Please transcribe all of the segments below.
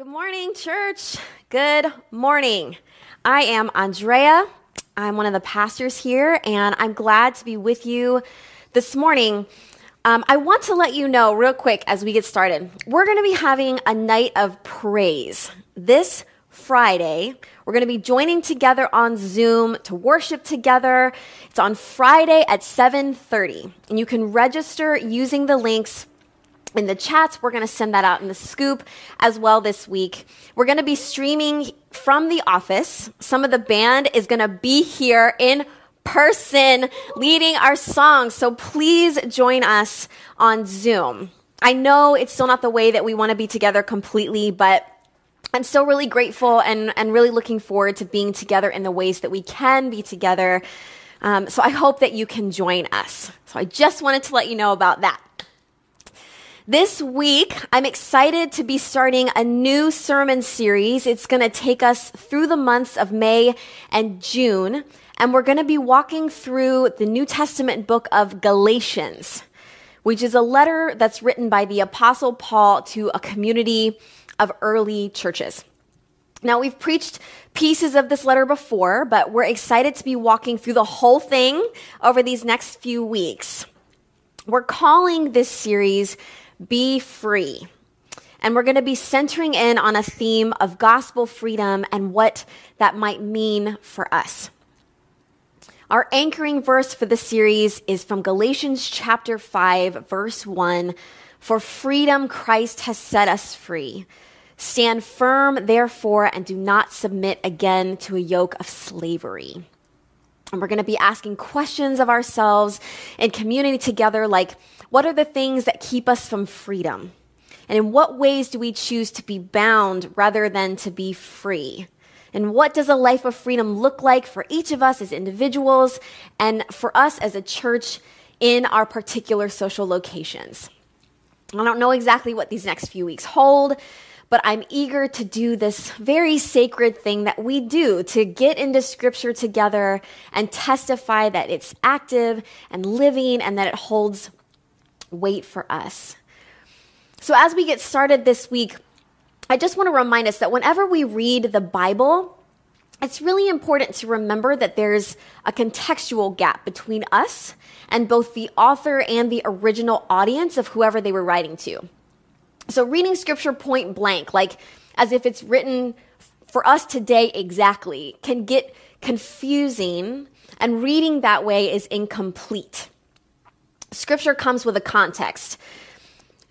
Good morning, church. Good morning. I am Andrea. I'm one of the pastors here, and I'm glad to be with you this morning. Um, I want to let you know, real quick, as we get started, we're going to be having a night of praise this Friday. We're going to be joining together on Zoom to worship together. It's on Friday at 7:30, and you can register using the links in the chats. We're going to send that out in the scoop as well this week. We're going to be streaming from the office. Some of the band is going to be here in person leading our songs. So please join us on Zoom. I know it's still not the way that we want to be together completely, but I'm still really grateful and, and really looking forward to being together in the ways that we can be together. Um, so I hope that you can join us. So I just wanted to let you know about that. This week, I'm excited to be starting a new sermon series. It's going to take us through the months of May and June, and we're going to be walking through the New Testament book of Galatians, which is a letter that's written by the Apostle Paul to a community of early churches. Now, we've preached pieces of this letter before, but we're excited to be walking through the whole thing over these next few weeks. We're calling this series be free. And we're going to be centering in on a theme of gospel freedom and what that might mean for us. Our anchoring verse for the series is from Galatians chapter 5, verse 1. For freedom Christ has set us free. Stand firm, therefore, and do not submit again to a yoke of slavery. And we're going to be asking questions of ourselves in community together like, what are the things that keep us from freedom? And in what ways do we choose to be bound rather than to be free? And what does a life of freedom look like for each of us as individuals and for us as a church in our particular social locations? I don't know exactly what these next few weeks hold, but I'm eager to do this very sacred thing that we do to get into scripture together and testify that it's active and living and that it holds weight for us. So, as we get started this week, I just want to remind us that whenever we read the Bible, it's really important to remember that there's a contextual gap between us and both the author and the original audience of whoever they were writing to. So, reading scripture point blank, like as if it's written for us today exactly, can get confusing, and reading that way is incomplete. Scripture comes with a context.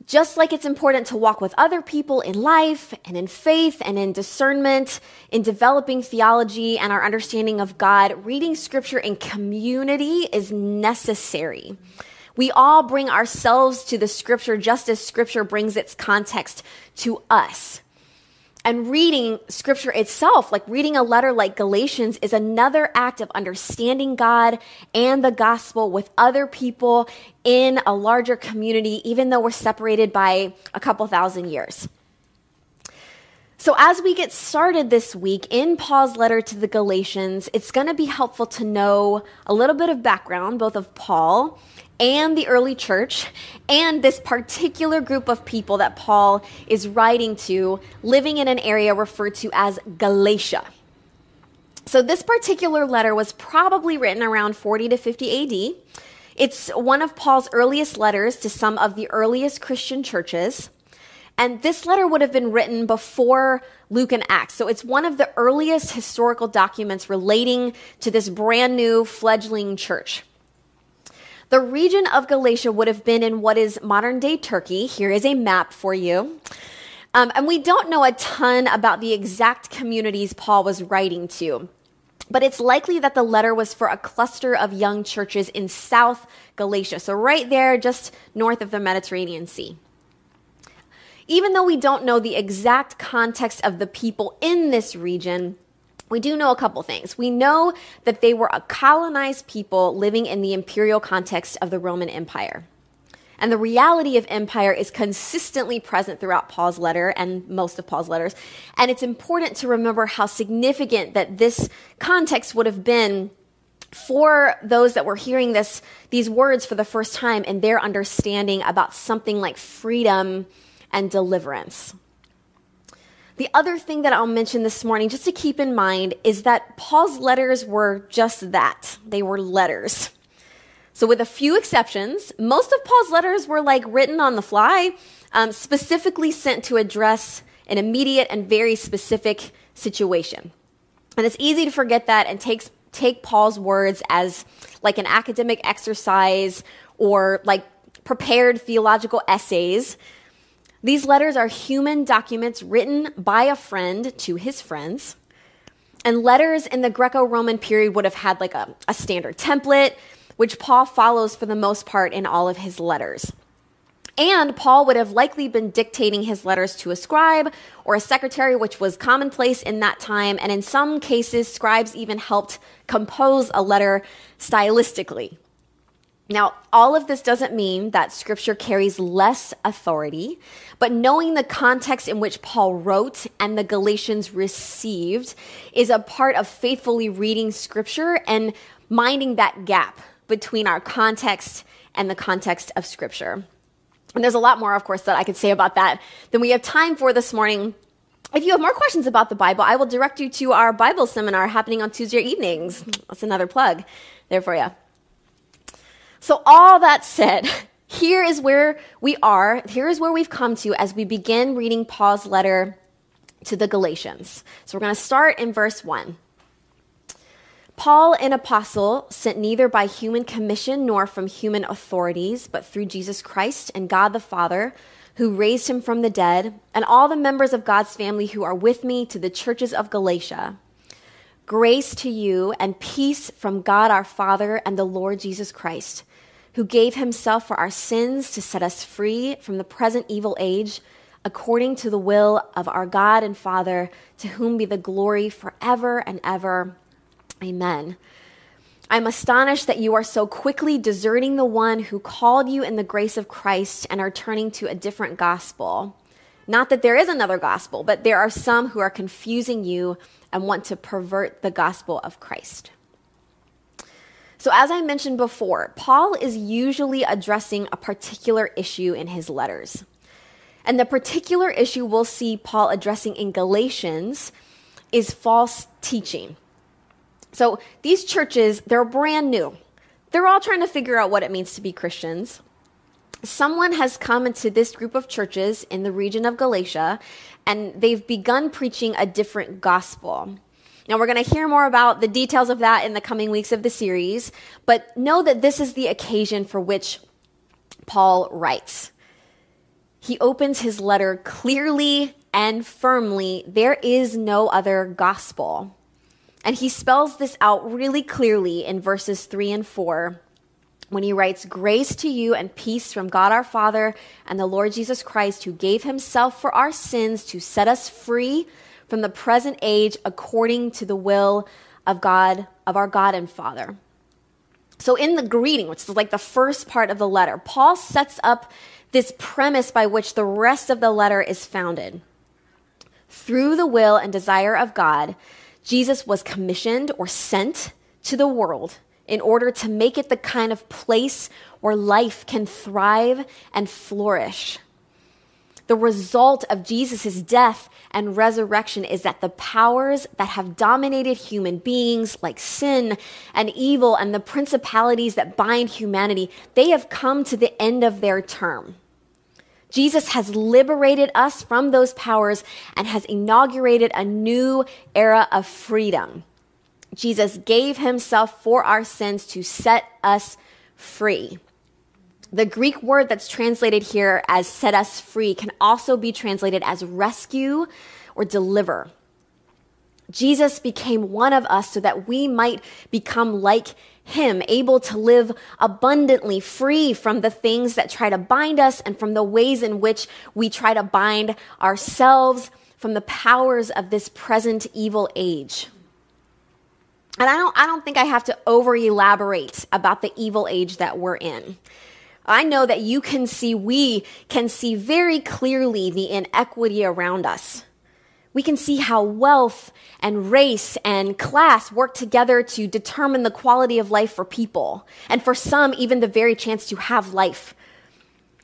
Just like it's important to walk with other people in life and in faith and in discernment, in developing theology and our understanding of God, reading scripture in community is necessary. We all bring ourselves to the scripture just as scripture brings its context to us. And reading scripture itself, like reading a letter like Galatians, is another act of understanding God and the gospel with other people in a larger community, even though we're separated by a couple thousand years. So, as we get started this week in Paul's letter to the Galatians, it's going to be helpful to know a little bit of background, both of Paul and the early church and this particular group of people that Paul is writing to living in an area referred to as Galatia. So, this particular letter was probably written around 40 to 50 AD. It's one of Paul's earliest letters to some of the earliest Christian churches. And this letter would have been written before Luke and Acts. So it's one of the earliest historical documents relating to this brand new fledgling church. The region of Galatia would have been in what is modern day Turkey. Here is a map for you. Um, and we don't know a ton about the exact communities Paul was writing to. But it's likely that the letter was for a cluster of young churches in South Galatia. So, right there, just north of the Mediterranean Sea. Even though we don't know the exact context of the people in this region, we do know a couple things. We know that they were a colonized people living in the imperial context of the Roman Empire. And the reality of empire is consistently present throughout Paul's letter and most of Paul's letters. And it's important to remember how significant that this context would have been for those that were hearing this, these words for the first time and their understanding about something like freedom and deliverance. The other thing that I'll mention this morning, just to keep in mind, is that Paul's letters were just that. They were letters. So, with a few exceptions, most of Paul's letters were like written on the fly, um, specifically sent to address an immediate and very specific situation. And it's easy to forget that and take, take Paul's words as like an academic exercise or like prepared theological essays. These letters are human documents written by a friend to his friends. And letters in the Greco Roman period would have had like a, a standard template which Paul follows for the most part in all of his letters. And Paul would have likely been dictating his letters to a scribe or a secretary, which was commonplace in that time. And in some cases, scribes even helped compose a letter stylistically. Now, all of this doesn't mean that scripture carries less authority, but knowing the context in which Paul wrote and the Galatians received is a part of faithfully reading scripture and minding that gap between our context and the context of Scripture. And there's a lot more, of course, that I could say about that than we have time for this morning. If you have more questions about the Bible, I will direct you to our Bible seminar happening on Tuesday evenings. That's another plug there for you. So, all that said, here is where we are. Here is where we've come to as we begin reading Paul's letter to the Galatians. So, we're going to start in verse 1. Paul, an apostle, sent neither by human commission nor from human authorities, but through Jesus Christ and God the Father, who raised him from the dead, and all the members of God's family who are with me to the churches of Galatia. Grace to you and peace from God our Father and the Lord Jesus Christ, who gave himself for our sins to set us free from the present evil age, according to the will of our God and Father, to whom be the glory forever and ever. Amen. I'm astonished that you are so quickly deserting the one who called you in the grace of Christ and are turning to a different gospel. Not that there is another gospel, but there are some who are confusing you and want to pervert the gospel of Christ. So, as I mentioned before, Paul is usually addressing a particular issue in his letters. And the particular issue we'll see Paul addressing in Galatians is false teaching. So these churches, they're brand new. They're all trying to figure out what it means to be Christians. Someone has come into this group of churches in the region of Galatia, and they've begun preaching a different gospel. Now, we're going to hear more about the details of that in the coming weeks of the series, but know that this is the occasion for which Paul writes. He opens his letter clearly and firmly there is no other gospel. And he spells this out really clearly in verses 3 and 4 when he writes, Grace to you and peace from God our Father and the Lord Jesus Christ, who gave himself for our sins to set us free from the present age according to the will of God, of our God and Father. So, in the greeting, which is like the first part of the letter, Paul sets up this premise by which the rest of the letter is founded. Through the will and desire of God, Jesus was commissioned or sent to the world in order to make it the kind of place where life can thrive and flourish. The result of Jesus' death and resurrection is that the powers that have dominated human beings, like sin and evil and the principalities that bind humanity, they have come to the end of their term. Jesus has liberated us from those powers and has inaugurated a new era of freedom. Jesus gave himself for our sins to set us free. The Greek word that's translated here as set us free can also be translated as rescue or deliver. Jesus became one of us so that we might become like him, able to live abundantly, free from the things that try to bind us and from the ways in which we try to bind ourselves from the powers of this present evil age. And I don't, I don't think I have to over elaborate about the evil age that we're in. I know that you can see, we can see very clearly the inequity around us we can see how wealth and race and class work together to determine the quality of life for people, and for some, even the very chance to have life.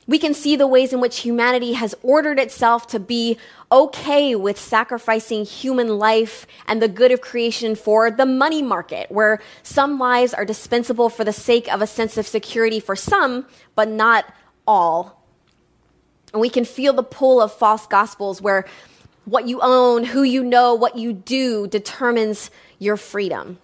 We can see the ways in which humanity has ordered itself to be okay with sacrificing human life and the good of creation for the money market, where some lives are dispensable for the sake of a sense of security for some, but not all. And we can feel the pull of false gospels where what you own, who you know, what you do determines your freedom.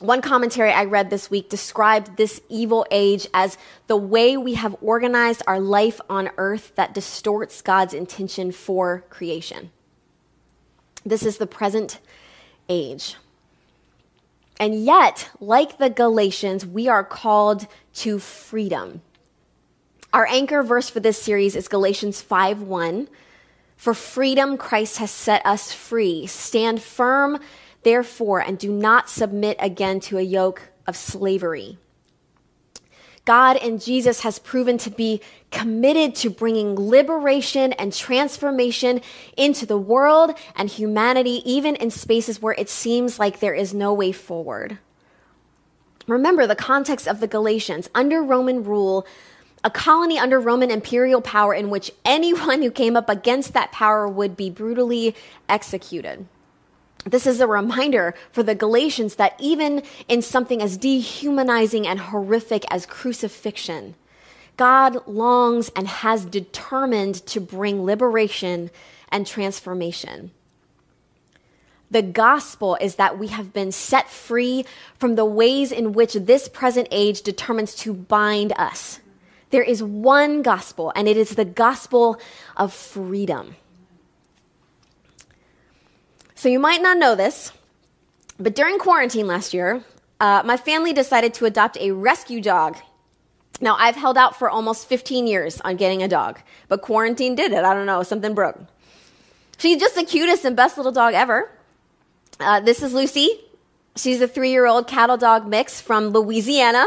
One commentary I read this week described this evil age as the way we have organized our life on earth that distorts God's intention for creation. This is the present age. And yet, like the Galatians, we are called to freedom. Our anchor verse for this series is Galatians 5 1. For freedom, Christ has set us free. Stand firm Therefore, and do not submit again to a yoke of slavery. God and Jesus has proven to be committed to bringing liberation and transformation into the world and humanity, even in spaces where it seems like there is no way forward. Remember the context of the Galatians. Under Roman rule, a colony under Roman imperial power in which anyone who came up against that power would be brutally executed. This is a reminder for the Galatians that even in something as dehumanizing and horrific as crucifixion, God longs and has determined to bring liberation and transformation. The gospel is that we have been set free from the ways in which this present age determines to bind us. There is one gospel, and it is the gospel of freedom. So you might not know this, but during quarantine last year, uh, my family decided to adopt a rescue dog. Now, I've held out for almost 15 years on getting a dog, but quarantine did it. I don't know, something broke. She's just the cutest and best little dog ever. Uh, this is Lucy. She's a three year old cattle dog mix from Louisiana.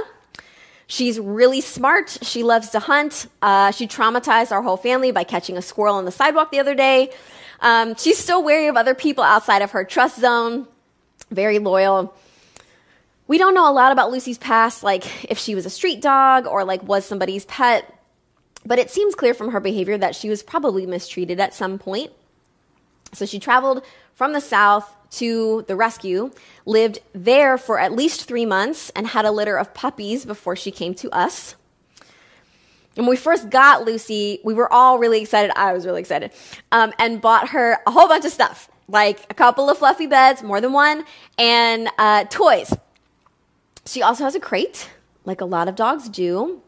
She's really smart. She loves to hunt. Uh, she traumatized our whole family by catching a squirrel on the sidewalk the other day. Um, she's still wary of other people outside of her trust zone, very loyal. We don't know a lot about Lucy's past, like if she was a street dog or like was somebody's pet, but it seems clear from her behavior that she was probably mistreated at some point. So she traveled from the south to the rescue, lived there for at least three months, and had a litter of puppies before she came to us. When we first got Lucy, we were all really excited. I was really excited. Um, and bought her a whole bunch of stuff, like a couple of fluffy beds, more than one, and uh, toys. She also has a crate, like a lot of dogs do.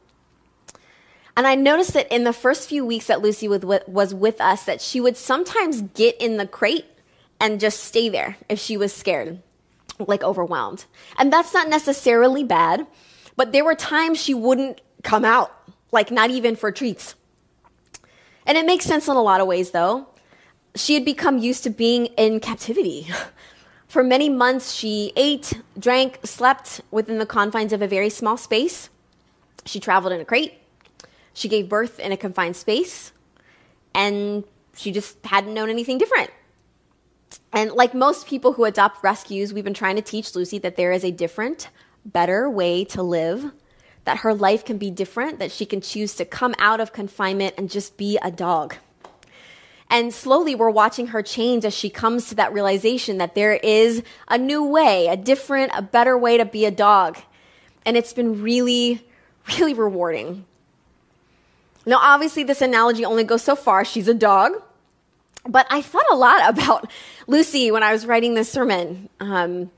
And I noticed that in the first few weeks that Lucy was with us, that she would sometimes get in the crate and just stay there if she was scared, like overwhelmed. And that's not necessarily bad, but there were times she wouldn't come out like not even for treats. And it makes sense in a lot of ways, though. She had become used to being in captivity. For many months, she ate, drank, slept within the confines of a very small space. She traveled in a crate. She gave birth in a confined space. And she just hadn't known anything different. And like most people who adopt rescues, we've been trying to teach Lucy that there is a different, better way to live that her life can be different, that she can choose to come out of confinement and just be a dog. And slowly we're watching her change as she comes to that realization that there is a new way, a different, a better way to be a dog. And it's been really, really rewarding. Now, obviously, this analogy only goes so far. She's a dog. But I thought a lot about Lucy when I was writing this sermon. Um,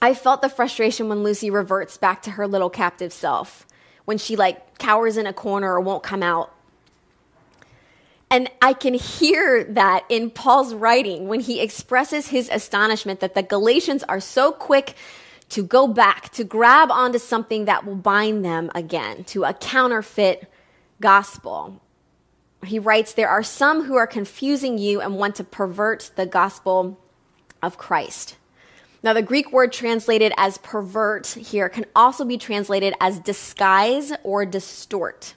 I felt the frustration when Lucy reverts back to her little captive self, when she like cowers in a corner or won't come out. And I can hear that in Paul's writing when he expresses his astonishment that the Galatians are so quick to go back, to grab onto something that will bind them again, to a counterfeit gospel. He writes, There are some who are confusing you and want to pervert the gospel of Christ. Now, the Greek word translated as pervert here can also be translated as disguise or distort.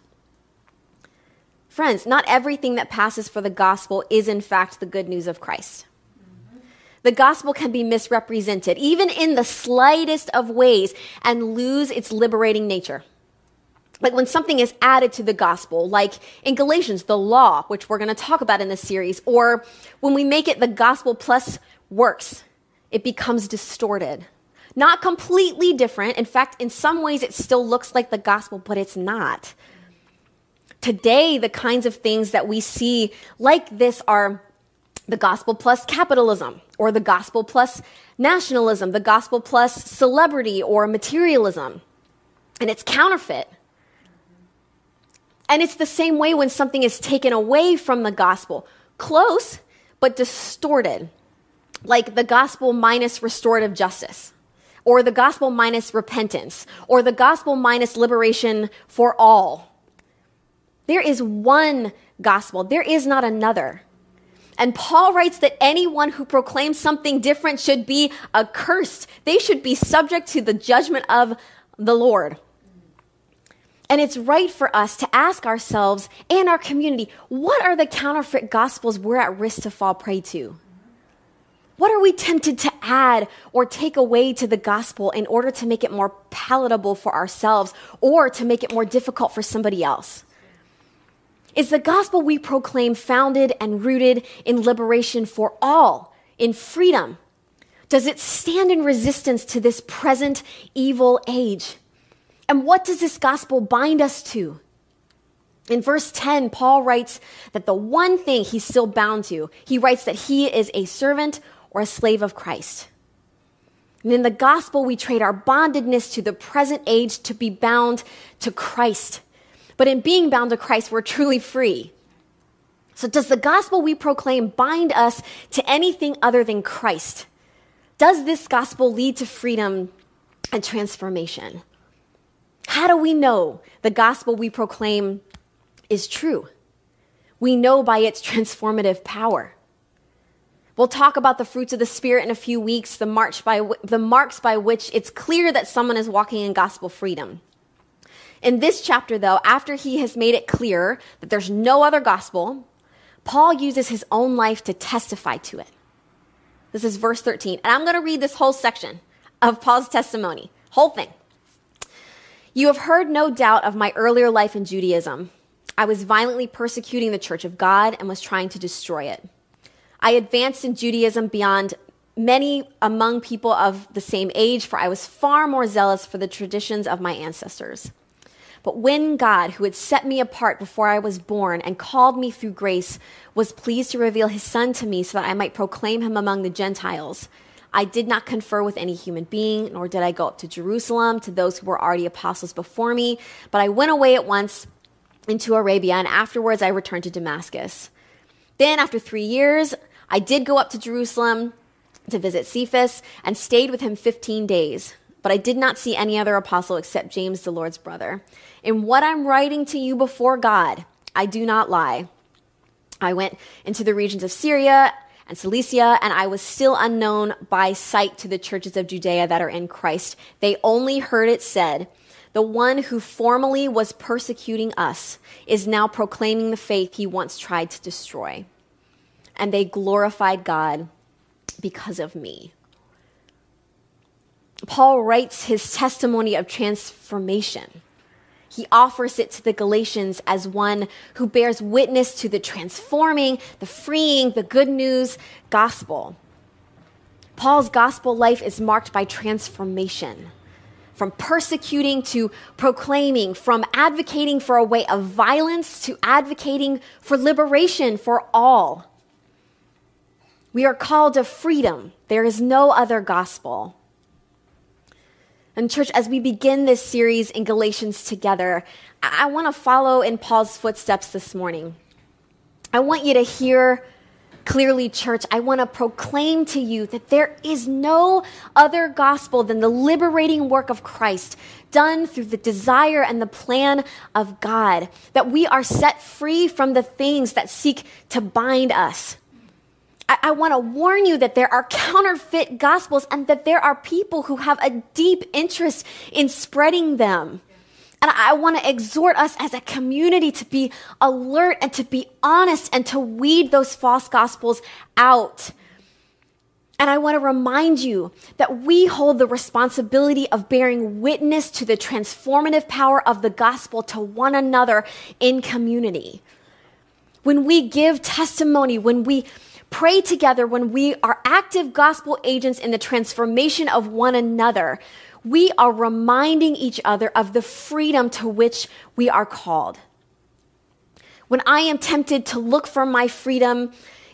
Friends, not everything that passes for the gospel is in fact the good news of Christ. The gospel can be misrepresented, even in the slightest of ways, and lose its liberating nature. like when something is added to the gospel, like in Galatians, the law, which we're going to talk about in this series, or when we make it the gospel plus works, it becomes distorted. Not completely different. In fact, in some ways, it still looks like the gospel, but it's not. Today, the kinds of things that we see like this are the gospel plus capitalism, or the gospel plus nationalism, the gospel plus celebrity or materialism. And it's counterfeit. And it's the same way when something is taken away from the gospel. Close, but distorted. Like the gospel minus restorative justice, or the gospel minus repentance, or the gospel minus liberation for all. There is one gospel, there is not another. And Paul writes that anyone who proclaims something different should be accursed. They should be subject to the judgment of the Lord. And it's right for us to ask ourselves and our community what are the counterfeit gospels we're at risk to fall prey to? What are we tempted to add or take away to the gospel in order to make it more palatable for ourselves or to make it more difficult for somebody else? Is the gospel we proclaim founded and rooted in liberation for all, in freedom? Does it stand in resistance to this present evil age? And what does this gospel bind us to? In verse 10, Paul writes that the one thing he's still bound to, he writes that he is a servant or a slave of Christ. And in the gospel, we trade our bondedness to the present age to be bound to Christ. But in being bound to Christ, we're truly free. So, does the gospel we proclaim bind us to anything other than Christ? Does this gospel lead to freedom and transformation? How do we know the gospel we proclaim is true? We know by its transformative power. We'll talk about the fruits of the Spirit in a few weeks, the, march by, the marks by which it's clear that someone is walking in gospel freedom. In this chapter, though, after he has made it clear that there's no other gospel, Paul uses his own life to testify to it. This is verse 13. And I'm going to read this whole section of Paul's testimony, whole thing. You have heard no doubt of my earlier life in Judaism. I was violently persecuting the church of God and was trying to destroy it. I advanced in Judaism beyond many among people of the same age, for I was far more zealous for the traditions of my ancestors. But when God, who had set me apart before I was born and called me through grace, was pleased to reveal his Son to me so that I might proclaim him among the Gentiles, I did not confer with any human being, nor did I go up to Jerusalem to those who were already apostles before me, but I went away at once into Arabia, and afterwards I returned to Damascus. Then, after three years, I did go up to Jerusalem to visit Cephas and stayed with him 15 days. But I did not see any other apostle except James, the Lord's brother. In what I'm writing to you before God, I do not lie. I went into the regions of Syria and Cilicia, and I was still unknown by sight to the churches of Judea that are in Christ. They only heard it said, The one who formerly was persecuting us is now proclaiming the faith he once tried to destroy. And they glorified God because of me. Paul writes his testimony of transformation he offers it to the Galatians as one who bears witness to the transforming, the freeing, the good news gospel. Paul's gospel life is marked by transformation from persecuting to proclaiming, from advocating for a way of violence to advocating for liberation for all. We are called to freedom. There is no other gospel. And, church, as we begin this series in Galatians together, I, want to follow in Paul's footsteps this morning. I want you to hear clearly, church. I want to proclaim to you that there is no other gospel than the liberating work of Christ done through the desire and the plan of God, that we are set free from the things that seek to bind us. I, I want to warn you that there are counterfeit gospels and that there are people who have a deep interest in spreading them. And I want to exhort us as a community to be alert and to be honest and to weed those false gospels out. And I want to remind you that we hold the responsibility of bearing witness to the transformative power of the gospel to one another in community. When we give testimony, when we pray together, when we are active gospel agents in the transformation of one another, we are reminding each other of the freedom to which we are called. When I am tempted to look for my freedom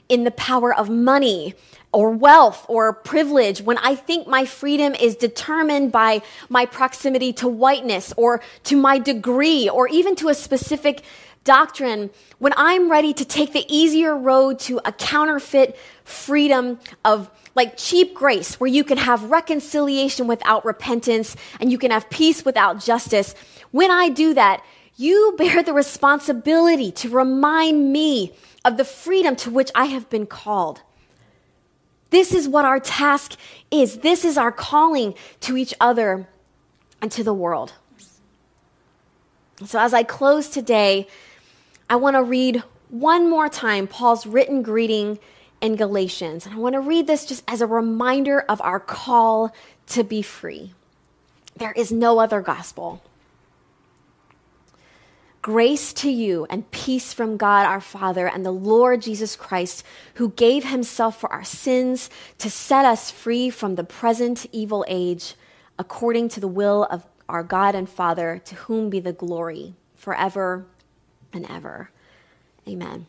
in the power of money or wealth or privilege, when I think my freedom is determined by my proximity to whiteness or to my degree or even to a specific doctrine, when I'm ready to take the easier road to a counterfeit freedom of like cheap grace, where you can have reconciliation without repentance and you can have peace without justice, when I do that, you bear the responsibility to remind me of the freedom to which I have been called. This is what our task is. This is our calling to each other and to the world. So, as I close today, I want to read one more time Paul's written greeting in Galatians. And I want to read this just as a reminder of our call to be free. There is no other gospel. Grace to you and peace from God our Father and the Lord Jesus Christ, who gave himself for our sins to set us free from the present evil age, according to the will of our God and Father, to whom be the glory forever and ever. Amen.